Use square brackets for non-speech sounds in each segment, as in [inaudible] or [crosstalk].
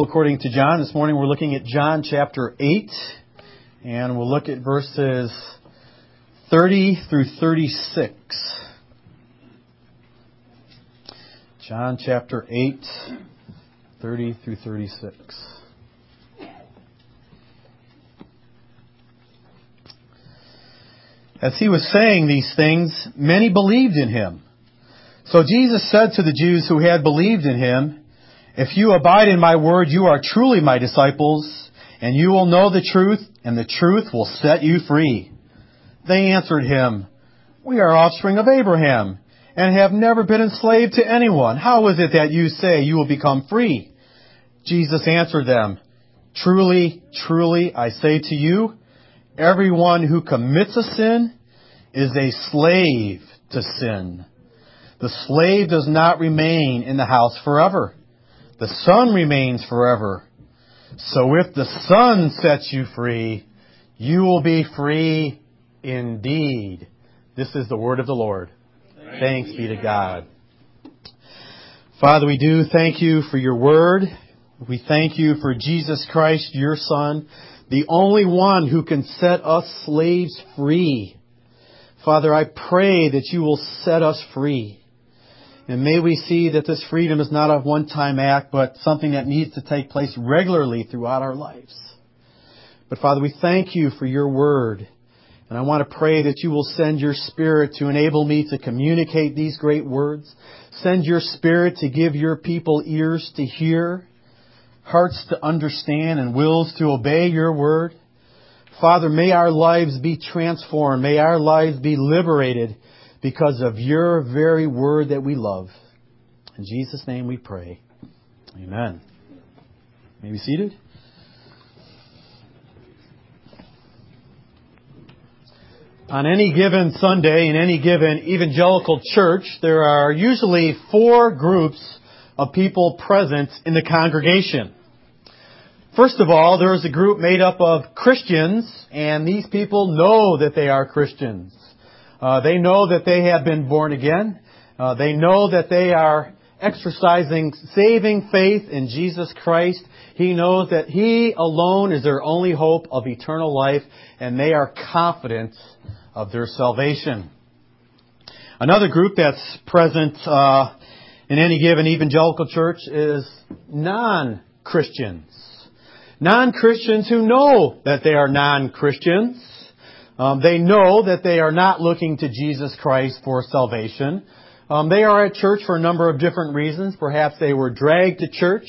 According to John, this morning we're looking at John chapter 8, and we'll look at verses 30 through 36. John chapter 8, 30 through 36. As he was saying these things, many believed in him. So Jesus said to the Jews who had believed in him, if you abide in my word, you are truly my disciples, and you will know the truth, and the truth will set you free. They answered him, We are offspring of Abraham, and have never been enslaved to anyone. How is it that you say you will become free? Jesus answered them, Truly, truly, I say to you, everyone who commits a sin is a slave to sin. The slave does not remain in the house forever the Son remains forever. So if the Son sets you free, you will be free indeed. This is the word of the Lord. Thanks, Thanks be to God. Father, we do thank you for your word. We thank you for Jesus Christ, your Son, the only one who can set us slaves free. Father, I pray that you will set us free. And may we see that this freedom is not a one-time act, but something that needs to take place regularly throughout our lives. But Father, we thank you for your word. And I want to pray that you will send your spirit to enable me to communicate these great words. Send your spirit to give your people ears to hear, hearts to understand, and wills to obey your word. Father, may our lives be transformed. May our lives be liberated because of your very word that we love. In Jesus' name we pray. Amen. May be seated. On any given Sunday in any given evangelical church, there are usually four groups of people present in the congregation. First of all, there is a group made up of Christians, and these people know that they are Christians. Uh, they know that they have been born again. Uh, they know that they are exercising saving faith in Jesus Christ. He knows that He alone is their only hope of eternal life, and they are confident of their salvation. Another group that's present uh, in any given evangelical church is non-Christians. Non-Christians who know that they are non-Christians. Um, they know that they are not looking to Jesus Christ for salvation. Um, they are at church for a number of different reasons. Perhaps they were dragged to church.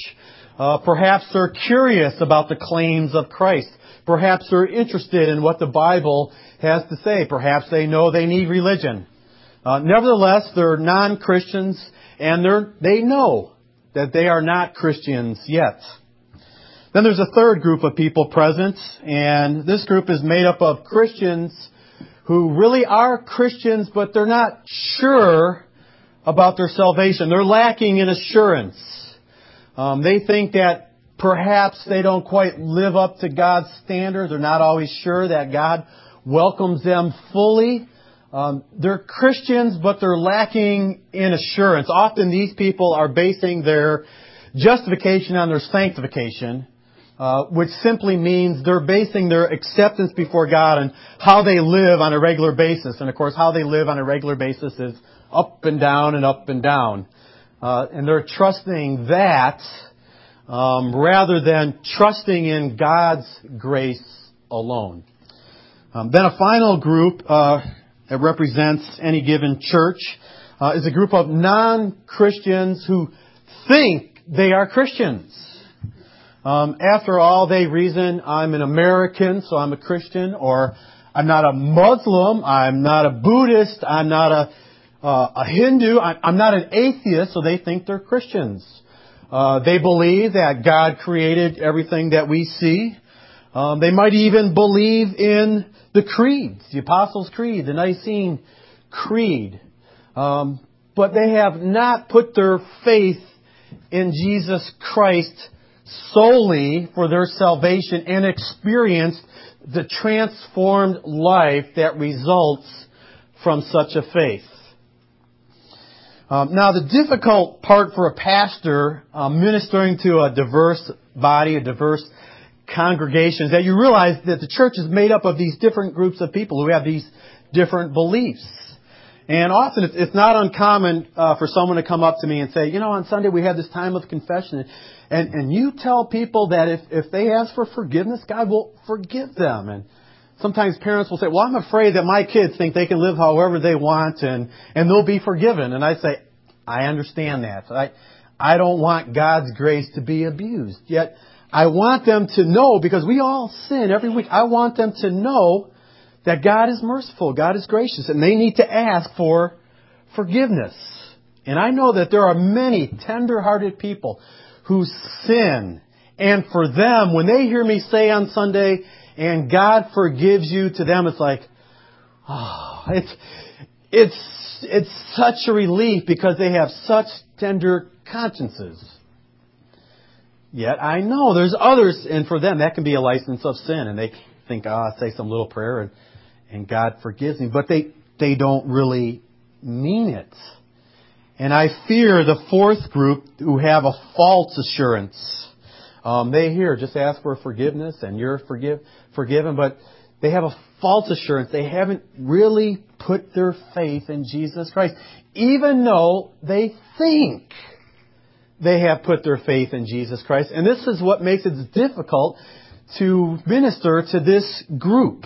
Uh, perhaps they're curious about the claims of Christ. Perhaps they're interested in what the Bible has to say. Perhaps they know they need religion. Uh, nevertheless, they're non-Christians and they're, they know that they are not Christians yet. Then there's a third group of people present, and this group is made up of Christians who really are Christians, but they're not sure about their salvation. They're lacking in assurance. Um, they think that perhaps they don't quite live up to God's standards. They're not always sure that God welcomes them fully. Um, they're Christians, but they're lacking in assurance. Often these people are basing their justification on their sanctification uh, which simply means they're basing their acceptance before God on how they live on a regular basis. And of course, how they live on a regular basis is up and down and up and down. Uh, and they're trusting that um, rather than trusting in God's grace alone. Um, then a final group uh, that represents any given church uh, is a group of non-Christians who think they are Christians. Um, after all, they reason I'm an American, so I'm a Christian, or I'm not a Muslim, I'm not a Buddhist, I'm not a, uh, a Hindu, I'm not an atheist, so they think they're Christians. Uh, they believe that God created everything that we see. Um, they might even believe in the creeds, the Apostles' Creed, the Nicene Creed. Um, but they have not put their faith in Jesus Christ solely for their salvation and experienced the transformed life that results from such a faith. Um, now, the difficult part for a pastor um, ministering to a diverse body, a diverse congregation, is that you realize that the church is made up of these different groups of people who have these different beliefs. And often it's, not uncommon uh, for someone to come up to me and say, you know, on Sunday we had this time of confession, and and you tell people that if if they ask for forgiveness, God will forgive them. And sometimes parents will say, well, I'm afraid that my kids think they can live however they want and, and they'll be forgiven. And I say, I understand that. I, I don't want God's grace to be abused. Yet, I want them to know, because we all sin every week, I want them to know that God is merciful, God is gracious, and they need to ask for forgiveness. And I know that there are many tender-hearted people who sin. And for them, when they hear me say on Sunday, and God forgives you to them, it's like, oh, it's, it's, it's such a relief because they have such tender consciences. Yet I know there's others, and for them that can be a license of sin, and they think, ah, oh, say some little prayer and, and God forgives me. But they, they don't really mean it. And I fear the fourth group who have a false assurance um, they hear, just ask for forgiveness and you're forgive, forgiven, but they have a false assurance. They haven't really put their faith in Jesus Christ, even though they think they have put their faith in Jesus Christ. And this is what makes it difficult to minister to this group.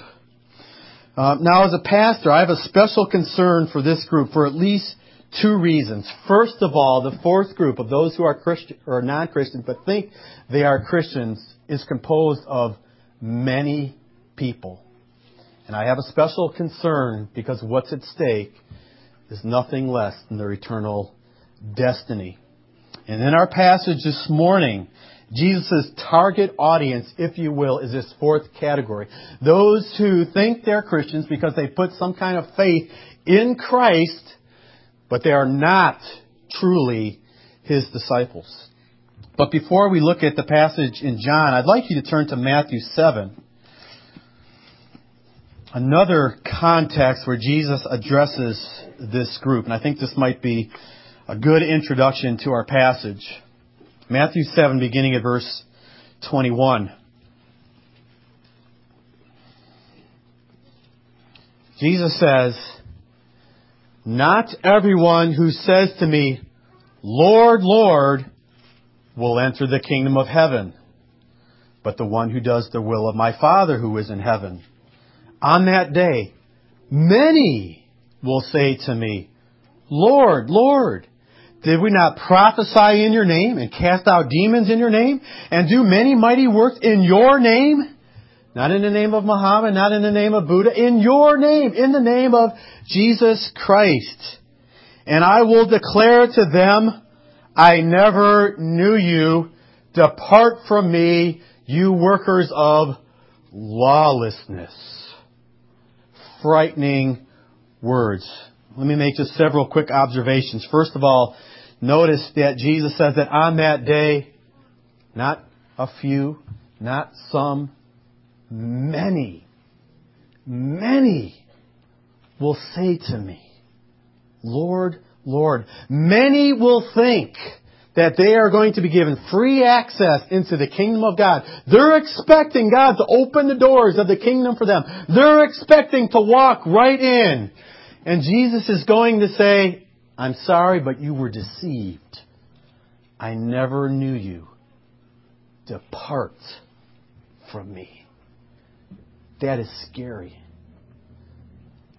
Uh, now, as a pastor, I have a special concern for this group for at least two reasons. First of all, the fourth group of those who are Christian or non-Christian but think they are Christians is composed of many people. And I have a special concern because what's at stake is nothing less than their eternal destiny. And in our passage this morning, Jesus' target audience, if you will, is this fourth category. Those who think they're Christians because they put some kind of faith in Christ but they are not truly his disciples. But before we look at the passage in John, I'd like you to turn to Matthew 7. Another context where Jesus addresses this group. And I think this might be a good introduction to our passage. Matthew 7, beginning at verse 21. Jesus says, not everyone who says to me, Lord, Lord, will enter the kingdom of heaven, but the one who does the will of my Father who is in heaven. On that day, many will say to me, Lord, Lord, did we not prophesy in your name and cast out demons in your name and do many mighty works in your name? Not in the name of Muhammad, not in the name of Buddha, in your name, in the name of Jesus Christ. And I will declare to them, I never knew you. Depart from me, you workers of lawlessness. Frightening words. Let me make just several quick observations. First of all, notice that Jesus says that on that day, not a few, not some, many, many will say to me, Lord, Lord. Many will think that they are going to be given free access into the kingdom of God. They're expecting God to open the doors of the kingdom for them. They're expecting to walk right in. And Jesus is going to say, I'm sorry, but you were deceived. I never knew you. Depart from me. That is scary.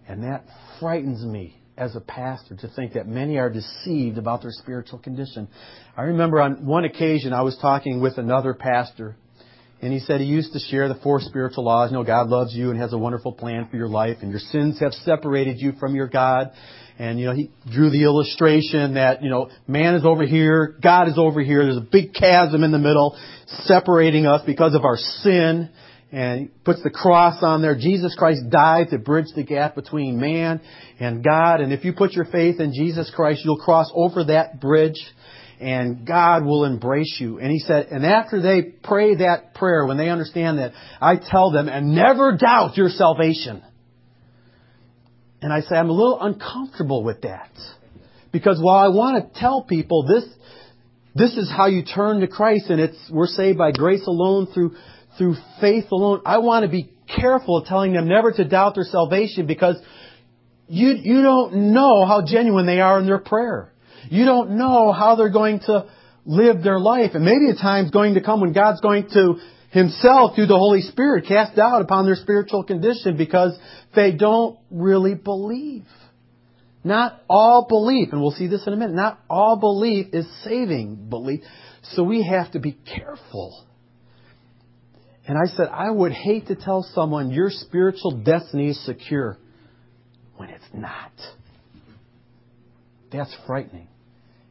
And that frightens me as a pastor to think that many are deceived about their spiritual condition. I remember on one occasion I was talking with another pastor, and he said he used to share the four spiritual laws. You know, God loves you and has a wonderful plan for your life, and your sins have separated you from your God. And, you know, he drew the illustration that, you know, man is over here, God is over here, there's a big chasm in the middle separating us because of our sin and he puts the cross on there. Jesus Christ died to bridge the gap between man and God. And if you put your faith in Jesus Christ, you'll cross over that bridge and God will embrace you. And he said, and after they pray that prayer, when they understand that, I tell them, and never doubt your salvation. And I say, I'm a little uncomfortable with that. Because while I want to tell people this, this is how you turn to Christ and it's, we're saved by grace alone through, through faith alone. I want to be careful of telling them never to doubt their salvation because you, you don't know how genuine they are in their prayer. You don't know how they're going to live their life. And maybe a time's going to come when God's going to Himself, through the Holy Spirit, cast doubt upon their spiritual condition because they don't really believe. Not all belief, and we'll see this in a minute, not all belief is saving belief. So we have to be careful. And I said, I would hate to tell someone your spiritual destiny is secure when it's not. That's frightening.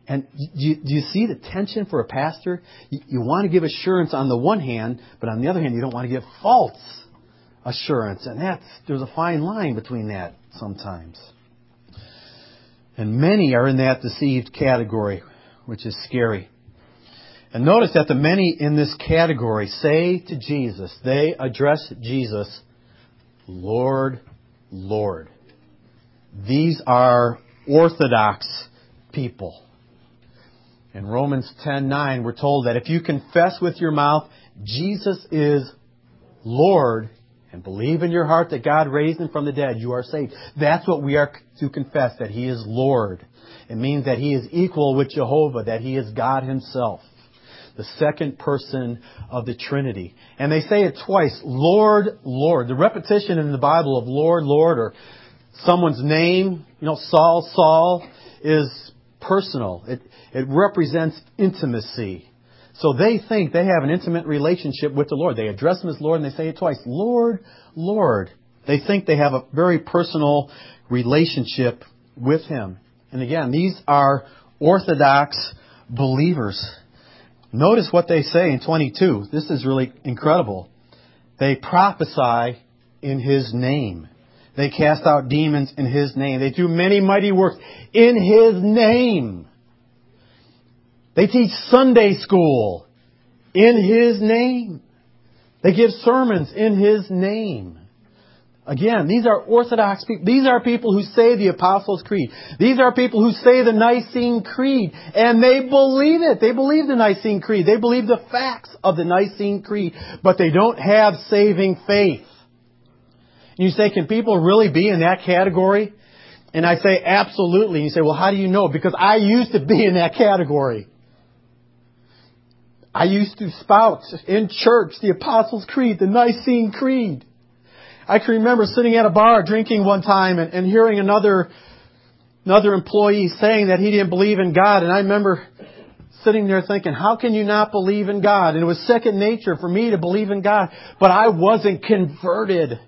And do you, do you, see the tension for a pastor? You, you, want to give assurance on the one hand, but on the other hand, you don't want to give false assurance. And that's, there's a fine line between that sometimes. And many are in that deceived category, which is scary. And notice that the many in this category say to Jesus, they address Jesus, Lord, Lord. These are orthodox people. In Romans 10:9 we're told that if you confess with your mouth Jesus is Lord and believe in your heart that God raised him from the dead, you are saved. That's what we are to confess, that he is Lord. It means that he is equal with Jehovah, that he is God himself. The second person of the Trinity. And they say it twice, Lord, Lord. The repetition in the Bible of Lord, Lord, or someone's name, you know, Saul, Saul, is personal. It, it represents intimacy. So they think they have an intimate relationship with the Lord. They address Him as Lord and they say it twice Lord, Lord. They think they have a very personal relationship with Him. And again, these are Orthodox believers. Notice what they say in 22. This is really incredible. They prophesy in His name. They cast out demons in His name. They do many mighty works in His name. They teach Sunday school in His name. They give sermons in His name. Again, these are Orthodox people. These are people who say the Apostles' Creed. These are people who say the Nicene Creed. And they believe it. They believe the Nicene Creed. They believe the facts of the Nicene Creed. But they don't have saving faith. You say, can people really be in that category? And I say, absolutely. And you say, well, how do you know? Because I used to be in that category. I used to spout in church the Apostles' Creed, the Nicene Creed. I can remember sitting at a bar drinking one time and, and hearing another, another employee saying that he didn't believe in God. And I remember sitting there thinking, how can you not believe in God? And it was second nature for me to believe in God, but I wasn't converted.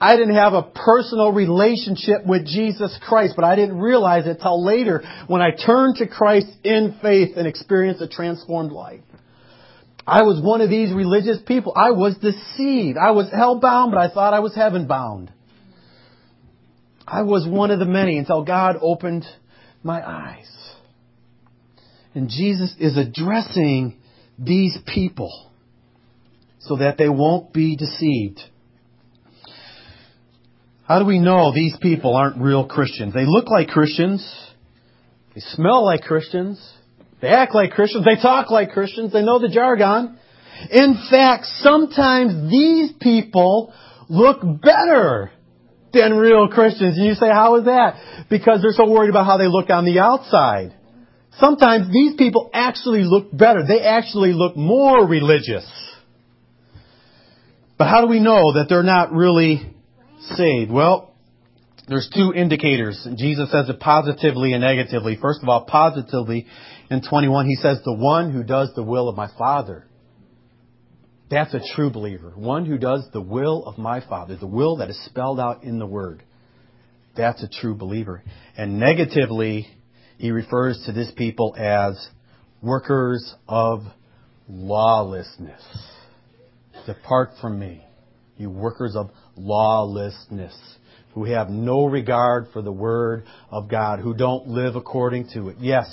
I didn't have a personal relationship with Jesus Christ, but I didn't realize it till later when I turned to Christ in faith and experienced a transformed life. I was one of these religious people. I was deceived. I was hell bound, but I thought I was heaven bound. I was one of the many until God opened my eyes. And Jesus is addressing these people so that they won't be deceived. How do we know these people aren't real Christians? They look like Christians. They smell like Christians. They act like Christians. They talk like Christians. They know the jargon. In fact, sometimes these people look better than real Christians. And you say, how is that? Because they're so worried about how they look on the outside. Sometimes these people actually look better. They actually look more religious. But how do we know that they're not really saved? Well, there's two indicators. Jesus says it positively and negatively. First of all, positively, in 21, he says, the one who does the will of my Father. That's a true believer. One who does the will of my Father, the will that is spelled out in the Word. That's a true believer. And negatively, he refers to this people as workers of lawlessness. Depart from me, you workers of lawlessness, who have no regard for the Word of God, who don't live according to it. Yes,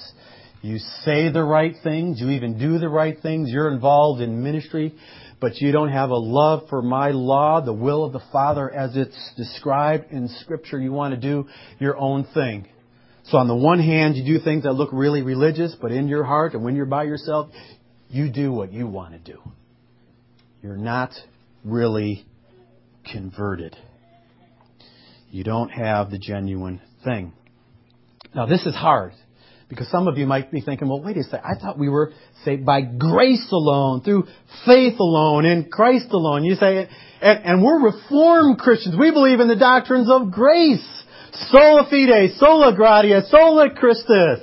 you say the right things. You even do the right things. You're involved in ministry, but you don't have a love for my law, the will of the Father as it's described in Scripture. You want to do your own thing. So on the one hand, you do things that look really religious, but in your heart and when you're by yourself, you do what you want to do. You're not really converted. You don't have the genuine thing. Now this is hard because some of you might be thinking, well, wait a second. I thought we were saved by grace alone, through faith alone, in Christ alone. You say, and, and we're Reformed Christians. We believe in the doctrines of grace. Sola fide, sola gratia, sola Christus.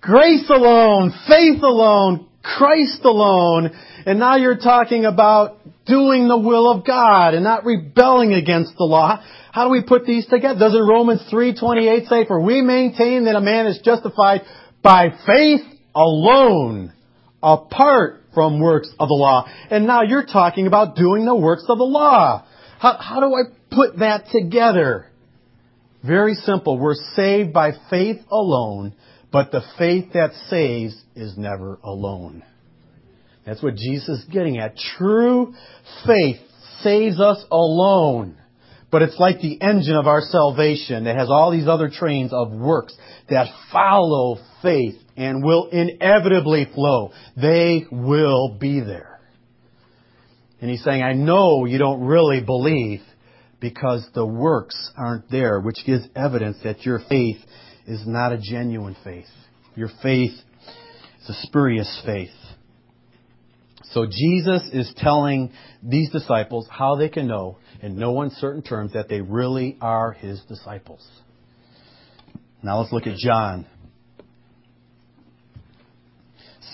Grace alone, faith alone, Christ alone. And now you're talking about doing the will of God and not rebelling against the law. How do we put these together? Doesn't Romans 3.28 say, For we maintain that a man is justified by faith alone, apart from works of the law. And now you're talking about doing the works of the law. How, how do I put that together? Very simple. We're saved by faith alone, but the faith that saves is never alone. That's what Jesus is getting at. True faith saves us alone. But it's like the engine of our salvation that has all these other trains of works that follow faith and will inevitably flow. They will be there. And he's saying, I know you don't really believe because the works aren't there, which gives evidence that your faith is not a genuine faith. Your faith is a spurious faith. So Jesus is telling these disciples how they can know in no uncertain terms that they really are his disciples. Now let's look at John.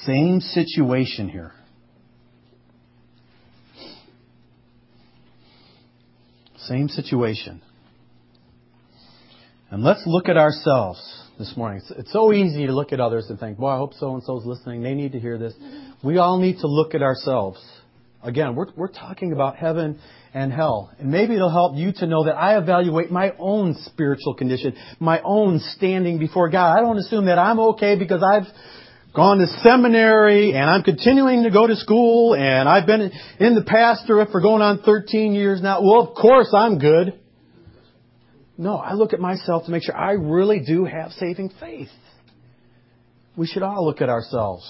Same situation here. Same situation. And let's look at ourselves this morning. It's, it's, so easy to look at others and think, boy, I hope so and so's listening. They need to hear this. Mm-hmm. We all need to look at ourselves. Again, we're, we're talking about heaven and hell. And maybe it'll help you to know that I evaluate my own spiritual condition, my own standing before God. I don't assume that I'm okay because I've gone to seminary and I'm continuing to go to school and I've been in the pastorate for going on 13 years now. Well, of course I'm good. No, I look at myself to make sure I really do have saving faith. We should all look at ourselves.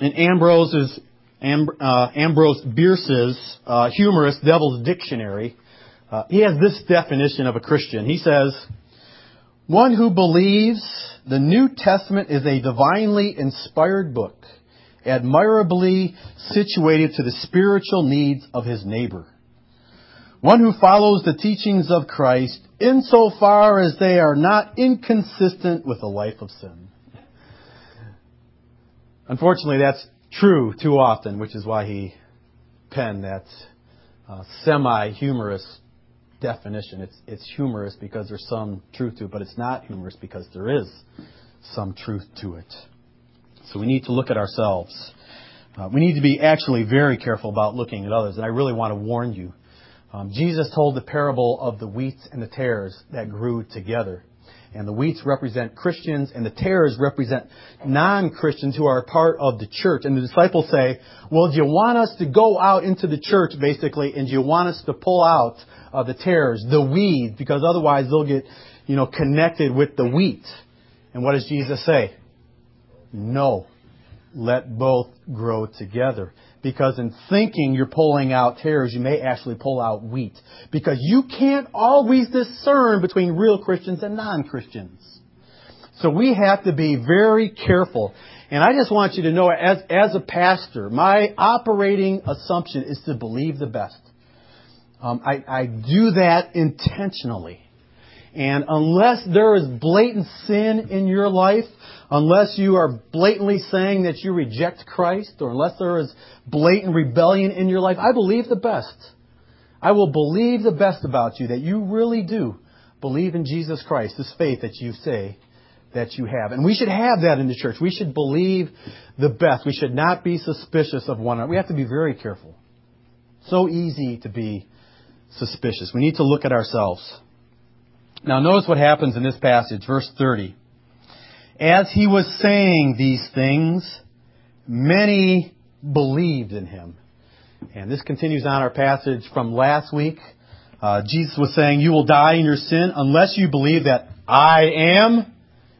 In Ambrose's uh, Ambrose Bierce's uh, humorous Devil's Dictionary, uh, he has this definition of a Christian. He says, "One who believes the New Testament is a divinely inspired book, admirably situated to the spiritual needs of his neighbor. One who follows the teachings of Christ insofar as they are not inconsistent with a life of sin. Unfortunately, that's true too often, which is why he penned that uh, semi-humorous definition. It's, it's humorous because there's some truth to it, but it's not humorous because there is some truth to it. So we need to look at ourselves. Uh, we need to be actually very careful about looking at others. And I really want to warn you. Um, Jesus told the parable of the wheats and the tares that grew together. And the wheats represent Christians and the tares represent non-Christians who are a part of the church. And the disciples say, well, do you want us to go out into the church basically and do you want us to pull out uh, the tares, the weeds, because otherwise they'll get, you know, connected with the wheat. And what does Jesus say? No. Let both grow together. Because in thinking you're pulling out tares, you may actually pull out wheat. Because you can't always discern between real Christians and non-Christians. So we have to be very careful. And I just want you to know, as, as a pastor, my operating assumption is to believe the best. Um, I, I do that intentionally. And unless there is blatant sin in your life, unless you are blatantly saying that you reject Christ, or unless there is blatant rebellion in your life, I believe the best. I will believe the best about you, that you really do believe in Jesus Christ, this faith that you say that you have. And we should have that in the church. We should believe the best. We should not be suspicious of one another. We have to be very careful. So easy to be suspicious. We need to look at ourselves. Now notice what happens in this passage, verse 30. As he was saying these things, many believed in him. And this continues on our passage from last week. Uh, Jesus was saying, you will die in your sin unless you believe that I am.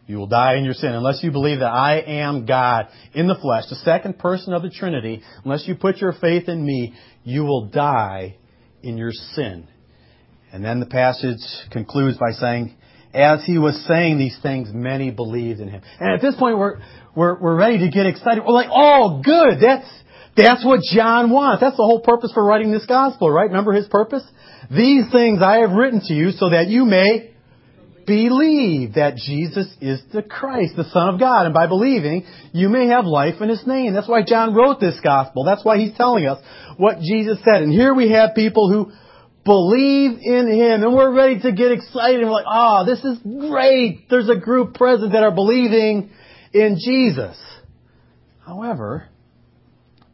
You will die in your sin unless you believe that I am God in the flesh, the second person of the Trinity. Unless you put your faith in me, you will die in your sin. And then the passage concludes by saying, as he was saying these things, many believed in him. And at this point, we're, we're, we're ready to get excited. We're like, oh, good. That's, that's what John wants. That's the whole purpose for writing this gospel, right? Remember his purpose? These things I have written to you so that you may believe that Jesus is the Christ, the Son of God. And by believing, you may have life in His name. That's why John wrote this gospel. That's why he's telling us what Jesus said. And here we have people who believe in Him and we're ready to get excited. And we're like, oh, this is great. There's a group present that are believing in Jesus. However,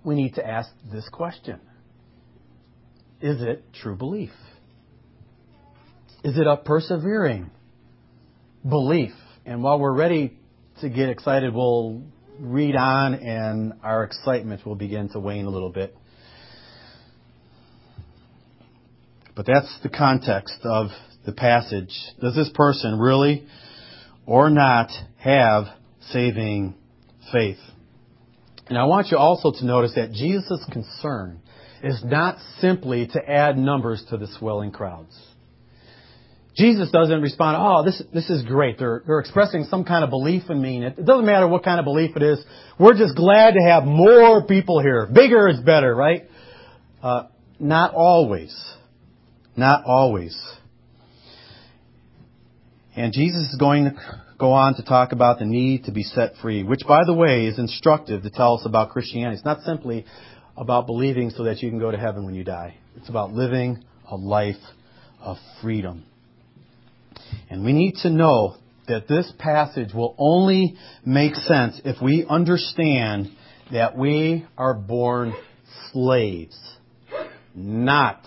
we need to ask this question. Is it true belief? Is it a persevering belief? And while we're ready to get excited, we'll read on and our excitement will begin to wane a little bit. But that's the context of the passage. Does this person really or not have saving faith? And I want you also to notice that Jesus' concern is not simply to add numbers to the swelling crowds. Jesus doesn't respond, oh, this, this is great. They're, they're expressing some kind of belief in me. It doesn't matter what kind of belief it is. We're just glad to have more people here. Bigger is better, right? Uh, not always. Not always. And Jesus is going to go on to talk about the need to be set free, which, by the way, is instructive to tell us about Christianity. It's not simply about believing so that you can go to heaven when you die. It's about living a life of freedom. And we need to know that this passage will only make sense if we understand that we are born slaves, not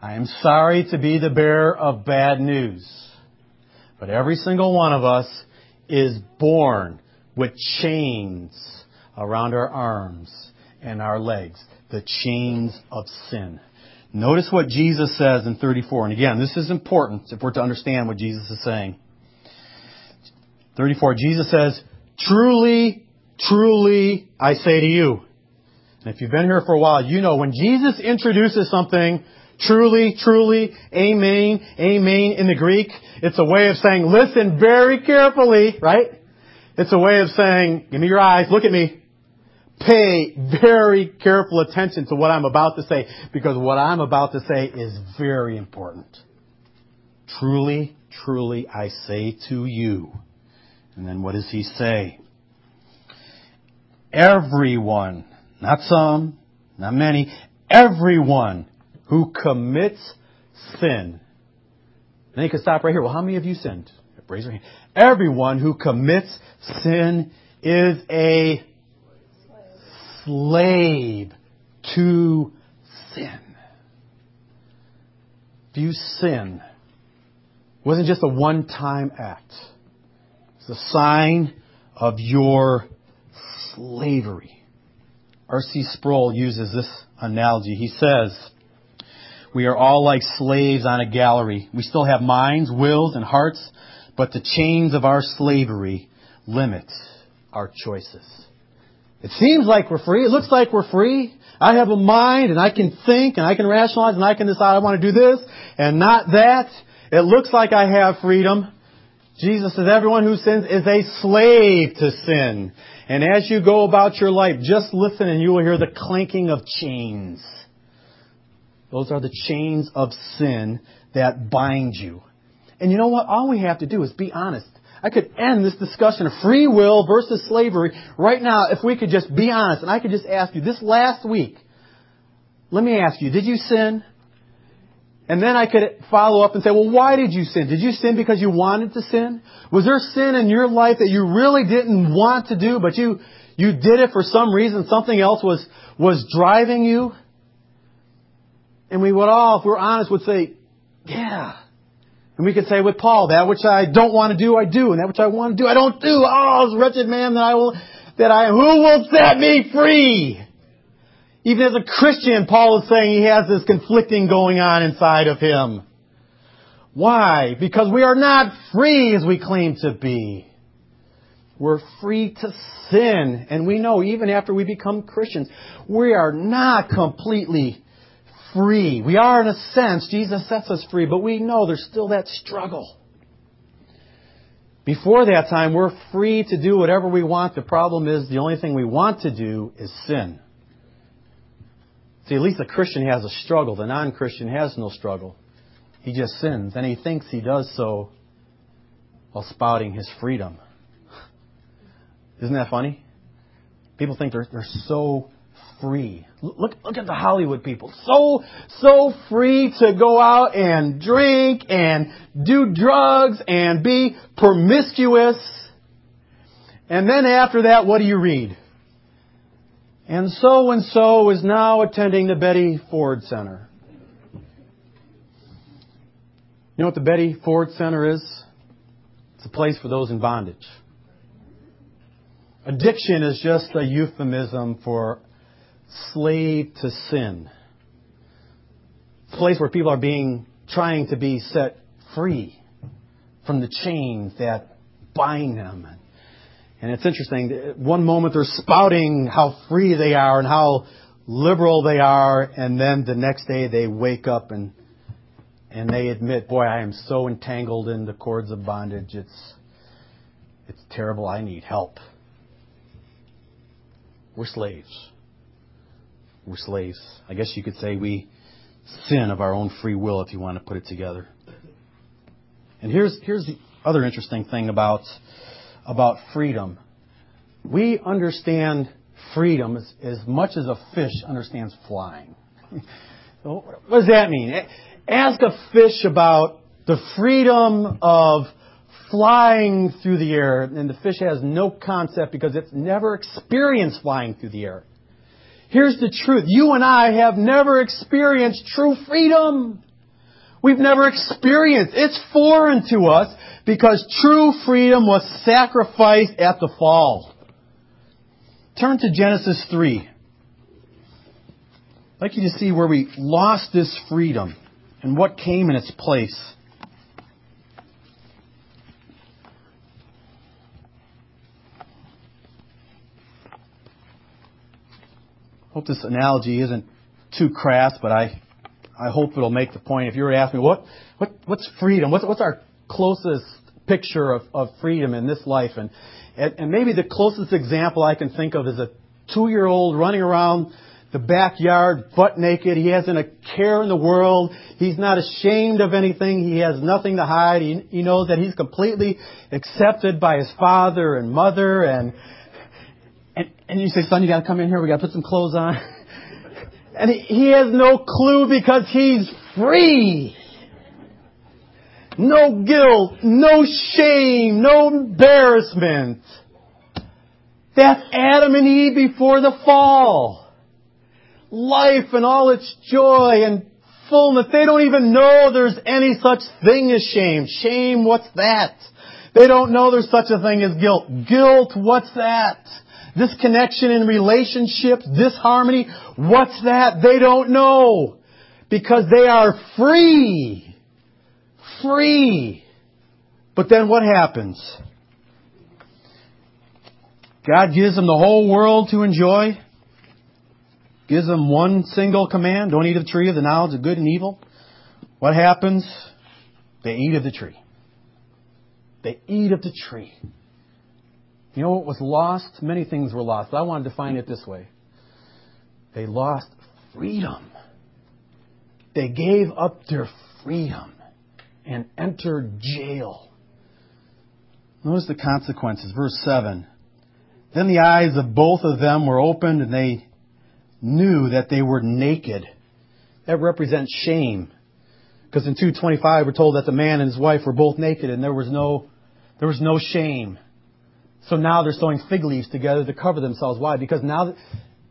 I am sorry to be the bearer of bad news, but every single one of us is born with chains around our arms and our legs, the chains of sin. Notice what Jesus says in 34. And again, this is important if we're to understand what Jesus is saying. 34, Jesus says, Truly, truly, I say to you. And if you've been here for a while, you know when Jesus introduces something, Truly, truly, amen, amen in the Greek. It's a way of saying, listen very carefully, right? It's a way of saying, give me your eyes, look at me. Pay very careful attention to what I'm about to say, because what I'm about to say is very important. Truly, truly, I say to you. And then what does he say? Everyone, not some, not many, everyone who commits sin. Then you can stop right here. Well, how many of you sinned? Raise your hand. Everyone who commits sin is a slave to sin. If you sin, it wasn't just a one-time act. It's a sign of your slavery. R.C. Sproul uses this analogy. He says, we are all like slaves on a gallery. We still have minds, wills, and hearts, but the chains of our slavery limit our choices. It seems like we're free. It looks like we're free. I have a mind and I can think and I can rationalize and I can decide I want to do this and not that. It looks like I have freedom. Jesus says everyone who sins is a slave to sin. And as you go about your life, just listen and you will hear the clanking of chains. Those are the chains of sin that bind you. And you know what? All we have to do is be honest. I could end this discussion of free will versus slavery right now if we could just be honest. And I could just ask you, this last week, let me ask you, did you sin? And then I could follow up and say, well, why did you sin? Did you sin because you wanted to sin? Was there sin in your life that you really didn't want to do, but you, you did it for some reason, something else was, was driving you? And we would all, if we're honest, would say, yeah. And we could say with Paul, that which I don't want to do, I do, and that which I want to do, I don't do. Oh, this wretched man that I will, that I, who will set me free? Even as a Christian, Paul is saying he has this conflicting going on inside of him. Why? Because we are not free as we claim to be. We're free to sin. And we know even after we become Christians, we are not completely free. We are in a sense, Jesus sets us free, but we know there's still that struggle. Before that time, we're free to do whatever we want. The problem is the only thing we want to do is sin. See, at least the Christian has a struggle. The non-Christian has no struggle. He just sins, and he thinks he does so while spouting his freedom. Isn't that funny? People think they're, they're so free. Look, look at the Hollywood people. So, so free to go out and drink and do drugs and be promiscuous. And then after that, what do you read? And so and so is now attending the Betty Ford Center. You know what the Betty Ford Center is? It's a place for those in bondage. Addiction is just a euphemism for slave to sin. It's a place where people are being, trying to be set free from the chains that bind them. And it's interesting, one moment they're spouting how free they are and how liberal they are, and then the next day they wake up and and they admit, boy, I am so entangled in the cords of bondage. It's it's terrible. I need help. We're slaves. We're slaves. I guess you could say we sin of our own free will if you want to put it together. And here's, here's the other interesting thing about, about freedom. We understand freedom as, as much as a fish understands flying. [laughs] so what does that mean? Ask a fish about the freedom of flying through the air, and the fish has no concept because it's never experienced flying through the air. Here's the truth. You and I have never experienced true freedom. We've never experienced. It's foreign to us because true freedom was sacrificed at the fall. Turn to Genesis 3. I'd like you to see where we lost this freedom and what came in its place. I hope this analogy isn't too crass, but I, I hope it'll make the point. If you were to ask me, what, what, what's freedom? What's, what's our closest picture of, of freedom in this life? And, and, and maybe the closest example I can think of is a two-year-old running around the backyard butt naked. He hasn't a care in the world. He's not ashamed of anything. He has nothing to hide. He, he knows that he's completely accepted by his father and mother and, and, and you say, son, you gotta come in here, we gotta put some clothes on. [laughs] And he, has no clue because he's free. No guilt, no shame, no embarrassment. That's Adam and Eve before the fall. Life and all its joy and fullness. They don't even know there's any such thing as shame. Shame, what's that? They don't know there's such a thing as guilt. Guilt, what's that? Disconnection in relationships, this harmony. What's that? They don't know. Because they are free. Free. But then what happens? God gives them the whole world to enjoy. Gives them one single command. Don't eat of the tree of the knowledge of good and evil. What happens? They eat of the tree. They eat of the tree. You know what was lost? Many things were lost, I want to define it this way. They lost freedom. They gave up their freedom and entered jail. Notice the consequences. Verse 7. Then the eyes of both of them were opened and they knew that they were naked. That represents shame. Because in 225 we're told that the man and his wife were both naked and there was no, there was no shame. So now they're sewing fig leaves together to cover themselves. Why? Because now,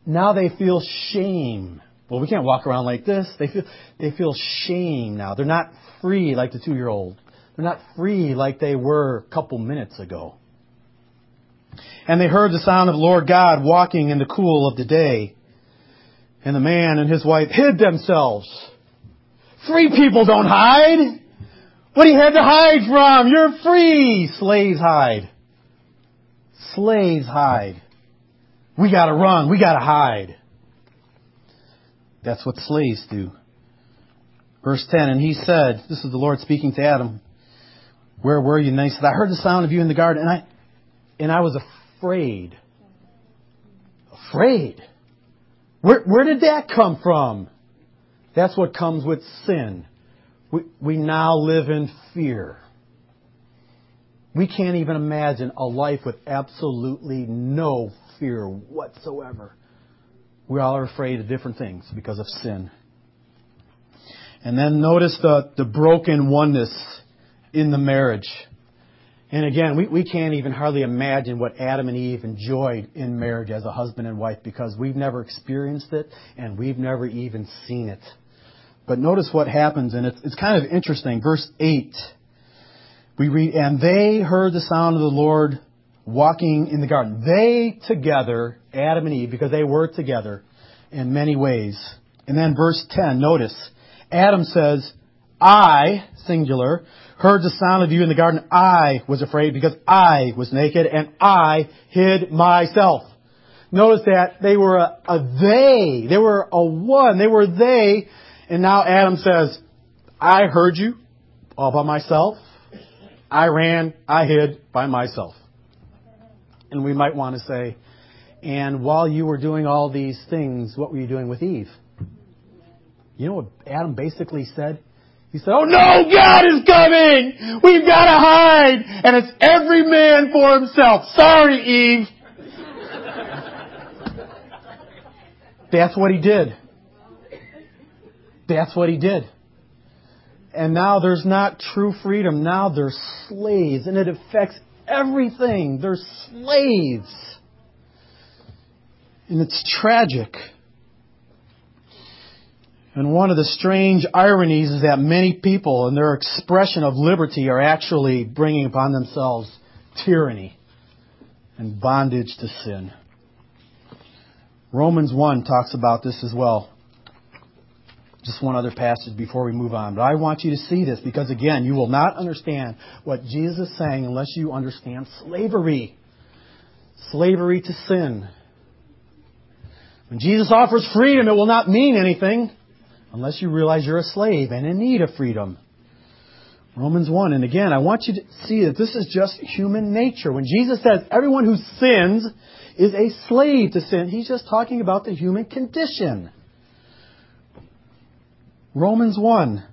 now they feel shame. Well, we can't walk around like this. They feel, they feel shame now. They're not free like the two year old. They're not free like they were a couple minutes ago. And they heard the sound of Lord God walking in the cool of the day. And the man and his wife hid themselves. Free people don't hide. What do you have to hide from? You're free. Slaves hide. Slaves hide. We gotta run. We gotta hide. That's what slaves do. Verse 10, and he said, this is the Lord speaking to Adam, where were you? And he said, I heard the sound of you in the garden, and I, and I was afraid. Afraid. Where, where did that come from? That's what comes with sin. We, we now live in fear. We can't even imagine a life with absolutely no fear whatsoever. We all are afraid of different things because of sin. And then notice the, the broken oneness in the marriage. And again, we, we can't even hardly imagine what Adam and Eve enjoyed in marriage as a husband and wife because we've never experienced it and we've never even seen it. But notice what happens, and it's, it's kind of interesting. Verse 8, we read, And they heard the sound of the Lord walking in the garden. They together, Adam and Eve, because they were together in many ways. And then verse 10, notice, Adam says, I, singular, heard the sound of you in the garden. I was afraid because I was naked and I hid myself. Notice that they were a, a they. They were a one. They were they. And now Adam says, I heard you all by myself. I ran, I hid by myself. And we might want to say, and while you were doing all these things, what were you doing with Eve? You know what Adam basically said? He said, Oh no, God is coming! We've got to hide! And it's every man for himself. Sorry, Eve. That's what he did. That's what he did. And now there's not true freedom. Now they're slaves. And it affects everything. They're slaves. And it's tragic. And one of the strange ironies is that many people, in their expression of liberty, are actually bringing upon themselves tyranny and bondage to sin. Romans 1 talks about this as well. Just one other passage before we move on. But I want you to see this because, again, you will not understand what Jesus is saying unless you understand slavery. Slavery to sin. When Jesus offers freedom, it will not mean anything unless you realize you're a slave and in need of freedom. Romans 1. And again, I want you to see that this is just human nature. When Jesus says everyone who sins is a slave to sin, he's just talking about the human condition. Romans 1.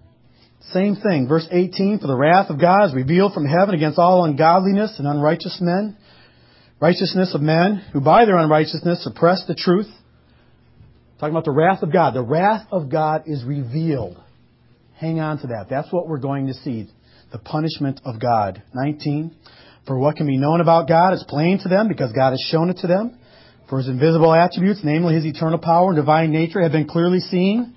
Same thing. Verse 18. For the wrath of God is revealed from heaven against all ungodliness and unrighteous men, righteousness of men who by their unrighteousness suppress the truth. Talking about the wrath of God. The wrath of God is revealed. Hang on to that. That's what we're going to see. The punishment of God. 19. For what can be known about God is plain to them because God has shown it to them. For his invisible attributes, namely his eternal power and divine nature, have been clearly seen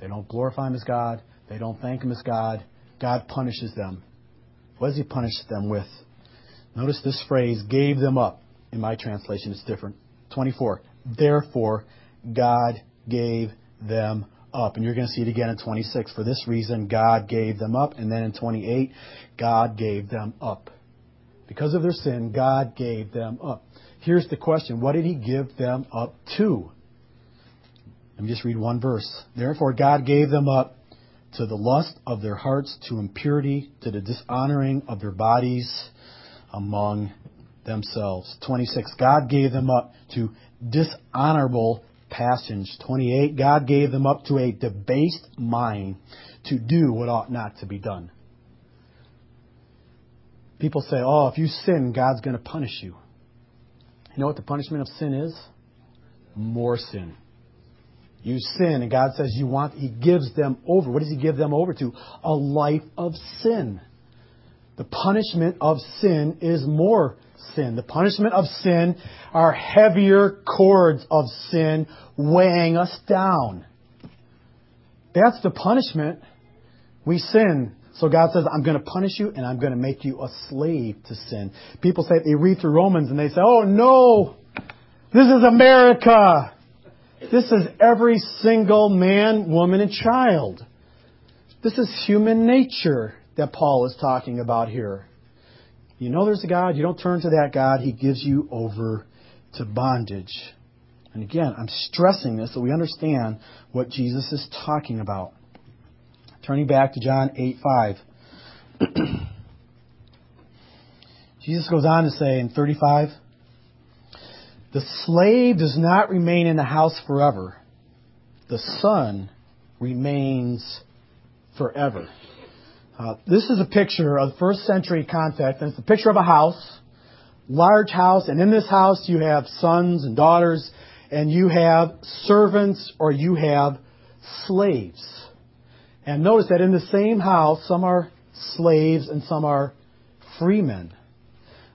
They don't glorify Him as God. They don't thank Him as God. God punishes them. What does He punish them with? Notice this phrase, gave them up. In my translation, it's different. 24. Therefore, God gave them up. And you're going to see it again in 26. For this reason, God gave them up. And then in 28, God gave them up. Because of their sin, God gave them up. Here's the question What did He give them up to? Let me just read one verse. Therefore, God gave them up to the lust of their hearts, to impurity, to the dishonoring of their bodies among themselves. 26. God gave them up to dishonorable passions. 28, God gave them up to a debased mind to do what ought not to be done. People say, oh, if you sin, God's going to punish you. You know what the punishment of sin is? More sin. You sin. And God says you want, He gives them over. What does He give them over to? A life of sin. The punishment of sin is more sin. The punishment of sin are heavier cords of sin weighing us down. That's the punishment. We sin. So God says, I'm going to punish you and I'm going to make you a slave to sin. People say, they read through Romans and they say, oh no, this is America. This is every single man, woman, and child. This is human nature that Paul is talking about here. You know there's a God, you don't turn to that God, He gives you over to bondage. And again, I'm stressing this so we understand what Jesus is talking about. Turning back to John 8 5. [clears throat] Jesus goes on to say in 35, the slave does not remain in the house forever. The son remains forever. Uh, this is a picture of first century context, and it's a picture of a house, large house, and in this house you have sons and daughters, and you have servants or you have slaves. And notice that in the same house, some are slaves and some are freemen.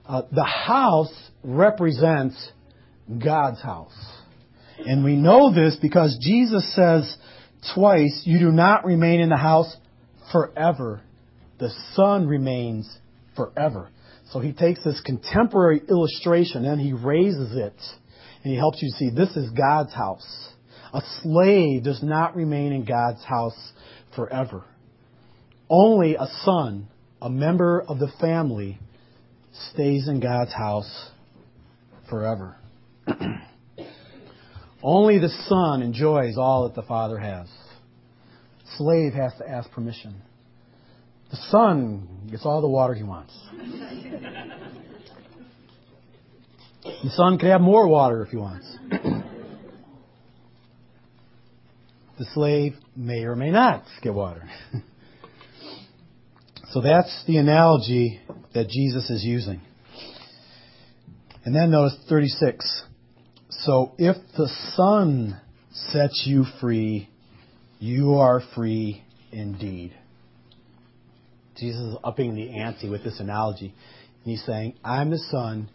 Uh, the house represents God's house. And we know this because Jesus says twice, You do not remain in the house forever. The Son remains forever. So he takes this contemporary illustration and he raises it and he helps you see this is God's house. A slave does not remain in God's house forever. Only a son, a member of the family, stays in God's house forever. [clears throat] Only the son enjoys all that the father has. Slave has to ask permission. The son gets all the water he wants. The son can have more water if he wants. [clears throat] the slave may or may not get water. [laughs] so that's the analogy that Jesus is using. And then notice 36. So if the Son sets you free, you are free indeed. Jesus is upping the ante with this analogy. He's saying, I'm the Son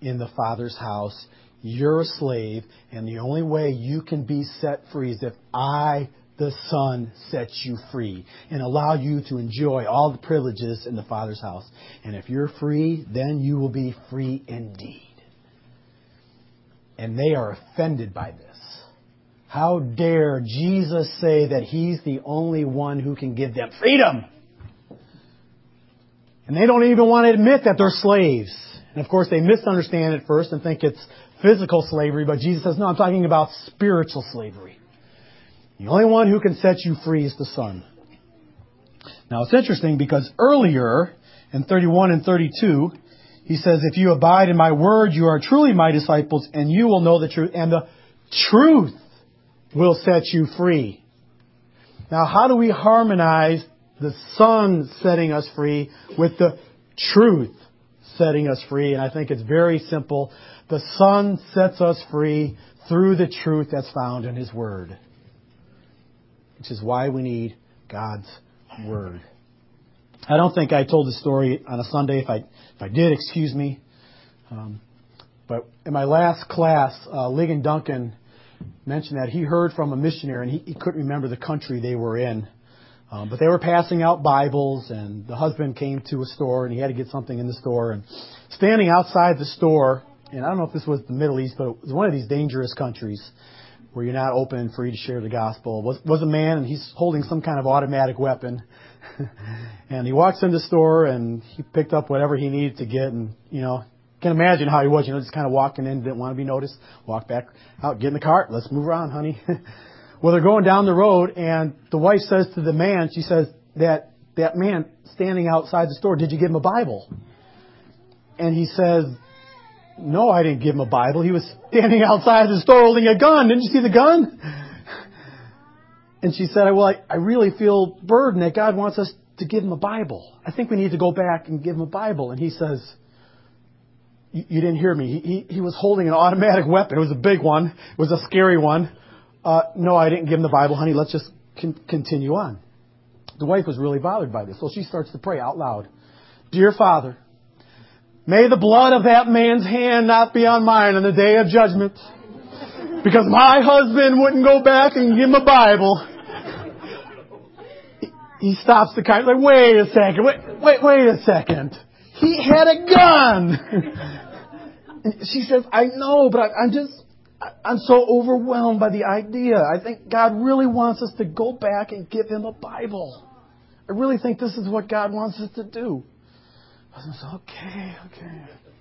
in the Father's house. You're a slave, and the only way you can be set free is if I, the Son, set you free and allow you to enjoy all the privileges in the Father's house. And if you're free, then you will be free indeed and they are offended by this. How dare Jesus say that He's the only one who can give them freedom? And they don't even want to admit that they're slaves. And of course, they misunderstand it first and think it's physical slavery, but Jesus says, no, I'm talking about spiritual slavery. The only one who can set you free is the Son. Now, it's interesting because earlier in 31 and 32, he says, If you abide in my word, you are truly my disciples, and you will know the truth, and the truth will set you free. Now, how do we harmonize the Son setting us free with the truth setting us free? And I think it's very simple. The Son sets us free through the truth that's found in His Word, which is why we need God's Word. I don't think I told the story on a Sunday. If I if I did, excuse me. Um, but in my last class, uh, Ligon Duncan mentioned that he heard from a missionary, and he, he couldn't remember the country they were in. Um, but they were passing out Bibles, and the husband came to a store, and he had to get something in the store. And standing outside the store, and I don't know if this was the Middle East, but it was one of these dangerous countries where you're not open free to share the gospel, was, was a man, and he's holding some kind of automatic weapon. [laughs] and he walks in the store and he picked up whatever he needed to get and, you know, can imagine how he was, you know, just kind of walking in, didn't want to be noticed, walk back out, get in the cart, let's move around, honey. [laughs] well, they're going down the road and the wife says to the man, she says, that, that man standing outside the store, did you give him a Bible? And he says, no, I didn't give him a Bible. He was standing [laughs] outside the store holding a gun. Didn't you see the gun? And she said, well, I, I really feel burdened that God wants us to give him a Bible. I think we need to go back and give him a Bible. And he says, you, didn't hear me. He, he, he was holding an automatic weapon. It was a big one. It was a scary one. uh, no, I didn't give him the Bible, honey. Let's just con- continue on. The wife was really bothered by this, so she starts to pray out loud. Dear Father, may the blood of that man's hand not be on mine on the day of judgment. Because my husband wouldn't go back and give him a Bible. He stops the car, like, wait a second, wait, wait, wait a second. He had a gun! [laughs] She says, I know, but I, I'm just, I'm so overwhelmed by the idea. I think God really wants us to go back and give him a Bible. I really think this is what God wants us to do. I said, okay, okay.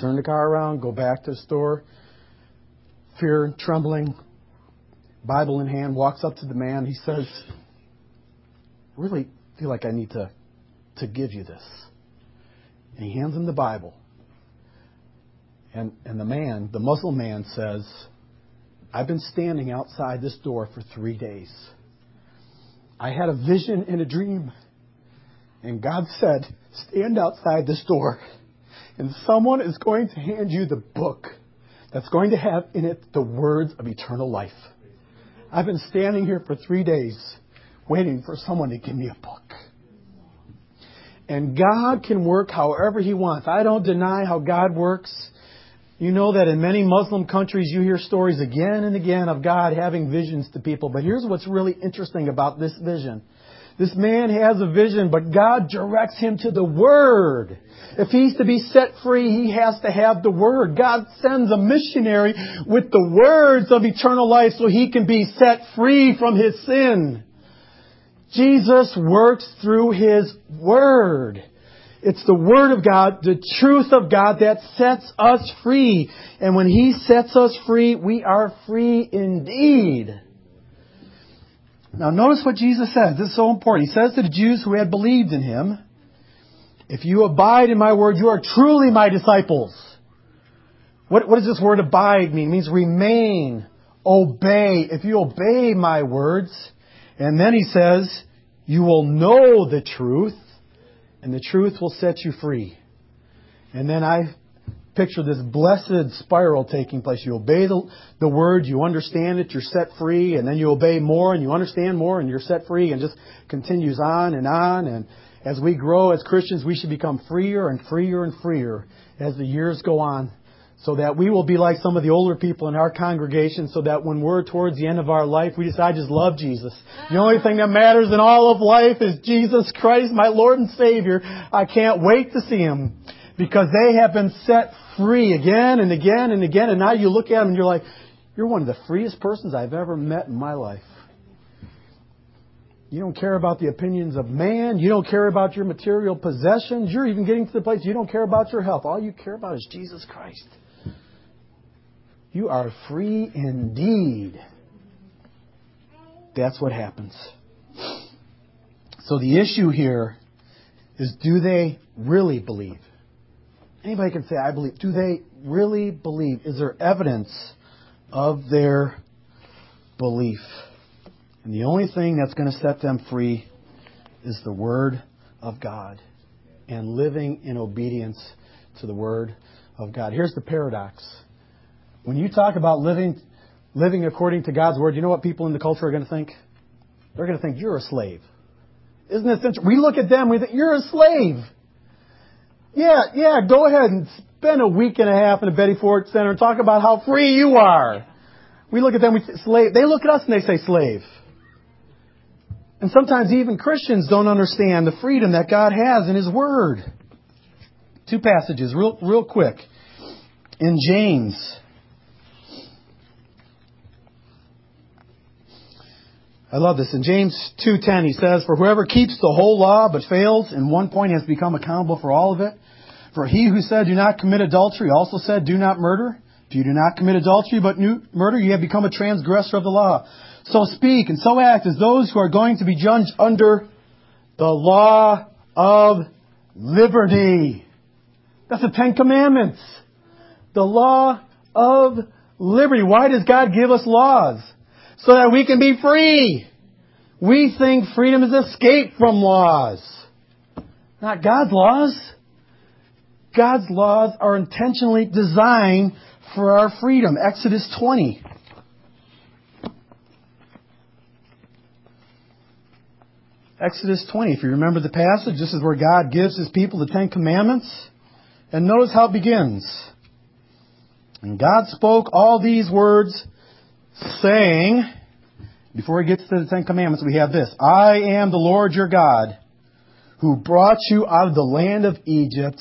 Turn the car around, go back to the store. Fear, trembling, Bible in hand, walks up to the man. He says, really feel like I need to, to give you this. And he hands him the Bible. And, and the man, the Muslim man, says, I've been standing outside this door for three days. I had a vision and a dream. And God said, Stand outside this door, and someone is going to hand you the book that's going to have in it the words of eternal life. I've been standing here for three days waiting for someone to give me a book. And God can work however He wants. I don't deny how God works. You know that in many Muslim countries you hear stories again and again of God having visions to people. But here's what's really interesting about this vision. This man has a vision, but God directs him to the Word. If he's to be set free, he has to have the Word. God sends a missionary with the words of eternal life so he can be set free from his sin. Jesus works through His Word. It's the Word of God, the truth of God that sets us free. And when He sets us free, we are free indeed. Now notice what Jesus says. This is so important. He says to the Jews who had believed in Him, If you abide in my word, you are truly my disciples. What, what does this word abide mean? It means remain, obey. If you obey my words, and then he says, You will know the truth, and the truth will set you free. And then I picture this blessed spiral taking place. You obey the, the word, you understand it, you're set free, and then you obey more, and you understand more, and you're set free, and just continues on and on. And as we grow as Christians, we should become freer and freer and freer as the years go on so that we will be like some of the older people in our congregation, so that when we're towards the end of our life, we decide to just love Jesus. The only thing that matters in all of life is Jesus Christ, my Lord and Savior. I can't wait to see Him because they have been set free again and again and again, and now you look at them and you're like, you're one of the freest persons I've ever met in my life. You don't care about the opinions of man. You don't care about your material possessions. You're even getting to the place you don't care about your health. All you care about is Jesus Christ. You are free indeed. That's what happens. So the issue here is do they really believe? Anybody can say, I believe. Do they really believe? Is there evidence of their belief? And the only thing that's going to set them free is the Word of God and living in obedience to the Word of God. Here's the paradox when you talk about living, living according to God's word, you know what people in the culture are going to think? They're going to think you're a slave. Isn't it essential? We look at them, we think you're a slave. Yeah, yeah, go ahead and spend a week and a half in the Betty Ford Center and talk about how free you are. We look at them, we say slave. They look at us and they say slave. And sometimes even Christians don't understand the freedom that God has in His Word. Two passages, real, real quick. In James, I love this. In James 2:10 he says, "For whoever keeps the whole law but fails in one point has become accountable for all of it. For he who said, 'Do not commit adultery,' also said, 'Do not murder.' If you do not commit adultery but murder, you have become a transgressor of the law. So speak and so act as those who are going to be judged under the law of liberty." That's the Ten Commandments. The law of liberty. Why does God give us laws? so that we can be free. We think freedom is escape from laws, not God's laws. God's laws are intentionally designed for our freedom. Exodus 20. Exodus 20, if you remember the passage, this is where God gives his people the Ten Commandments. And notice how it begins. And God spoke all these words saying, before he gets to the Ten Commandments, we have this I am the Lord your God, who brought you out of the land of Egypt,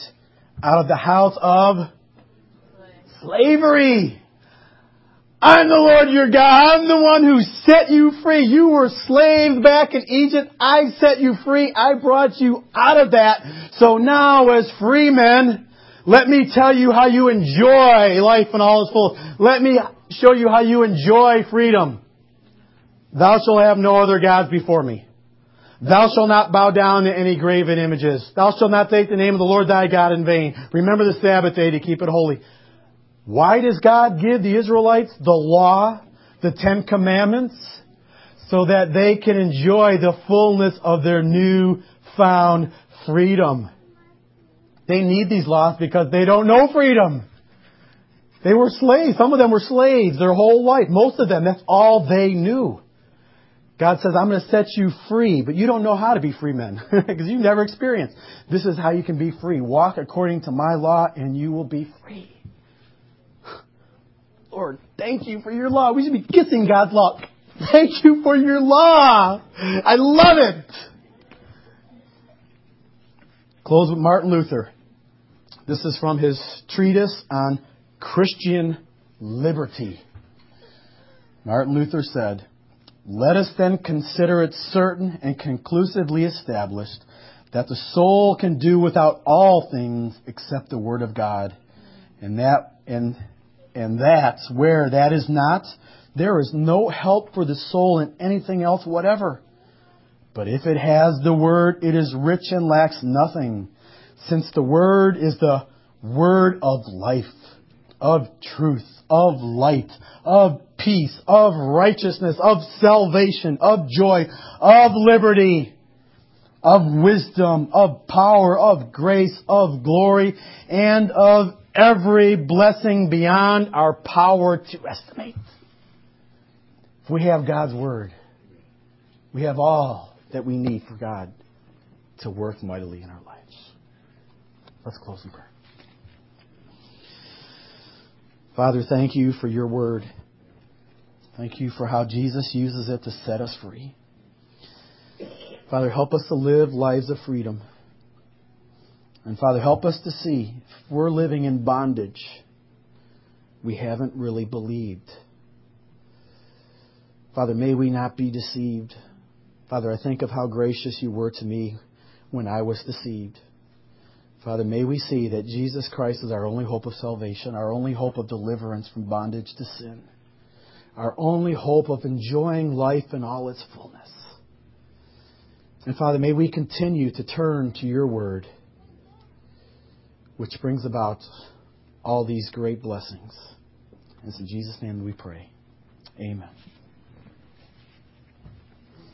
out of the house of slavery. I'm the Lord your God. I'm the one who set you free. You were slaves back in Egypt. I set you free. I brought you out of that. So now as free men, let me tell you how you enjoy life in all its full. Let me show you how you enjoy freedom. Thou shalt have no other gods before me. Thou shalt not bow down to any graven images. Thou shalt not take the name of the Lord thy God in vain. Remember the Sabbath day to keep it holy. Why does God give the Israelites the law, the Ten Commandments? So that they can enjoy the fullness of their new found freedom. They need these laws because they don't know freedom. They were slaves. Some of them were slaves their whole life. Most of them, that's all they knew. God says, I'm going to set you free, but you don't know how to be free men [laughs] because you've never experienced. This is how you can be free. Walk according to my law and you will be free. [sighs] Lord, thank you for your law. We should be kissing God's law. [laughs] Thank you for your law. I love it. Close with Martin Luther. This is from his treatise on Christian liberty. Martin Luther said, Let us then consider it certain and conclusively established that the soul can do without all things except the Word of God, and that and and that's where that is not, there is no help for the soul in anything else whatever. But if it has the Word, it is rich and lacks nothing, since the Word is the Word of life, of truth, of light, of peace, of righteousness, of salvation, of joy, of liberty, of wisdom, of power, of grace, of glory, and of every blessing beyond our power to estimate. If we have God's Word, we have all that we need for God to work mightily in our lives. Let's close in prayer. Father, thank you for your Word. Thank you for how Jesus uses it to set us free. Father, help us to live lives of freedom. And Father, help us to see if we're living in bondage, we haven't really believed. Father, may we not be deceived. Father, I think of how gracious you were to me when I was deceived. Father, may we see that Jesus Christ is our only hope of salvation, our only hope of deliverance from bondage to sin, our only hope of enjoying life in all its fullness. And Father, may we continue to turn to your word which brings about all these great blessings. And it's in Jesus' name we pray. Amen.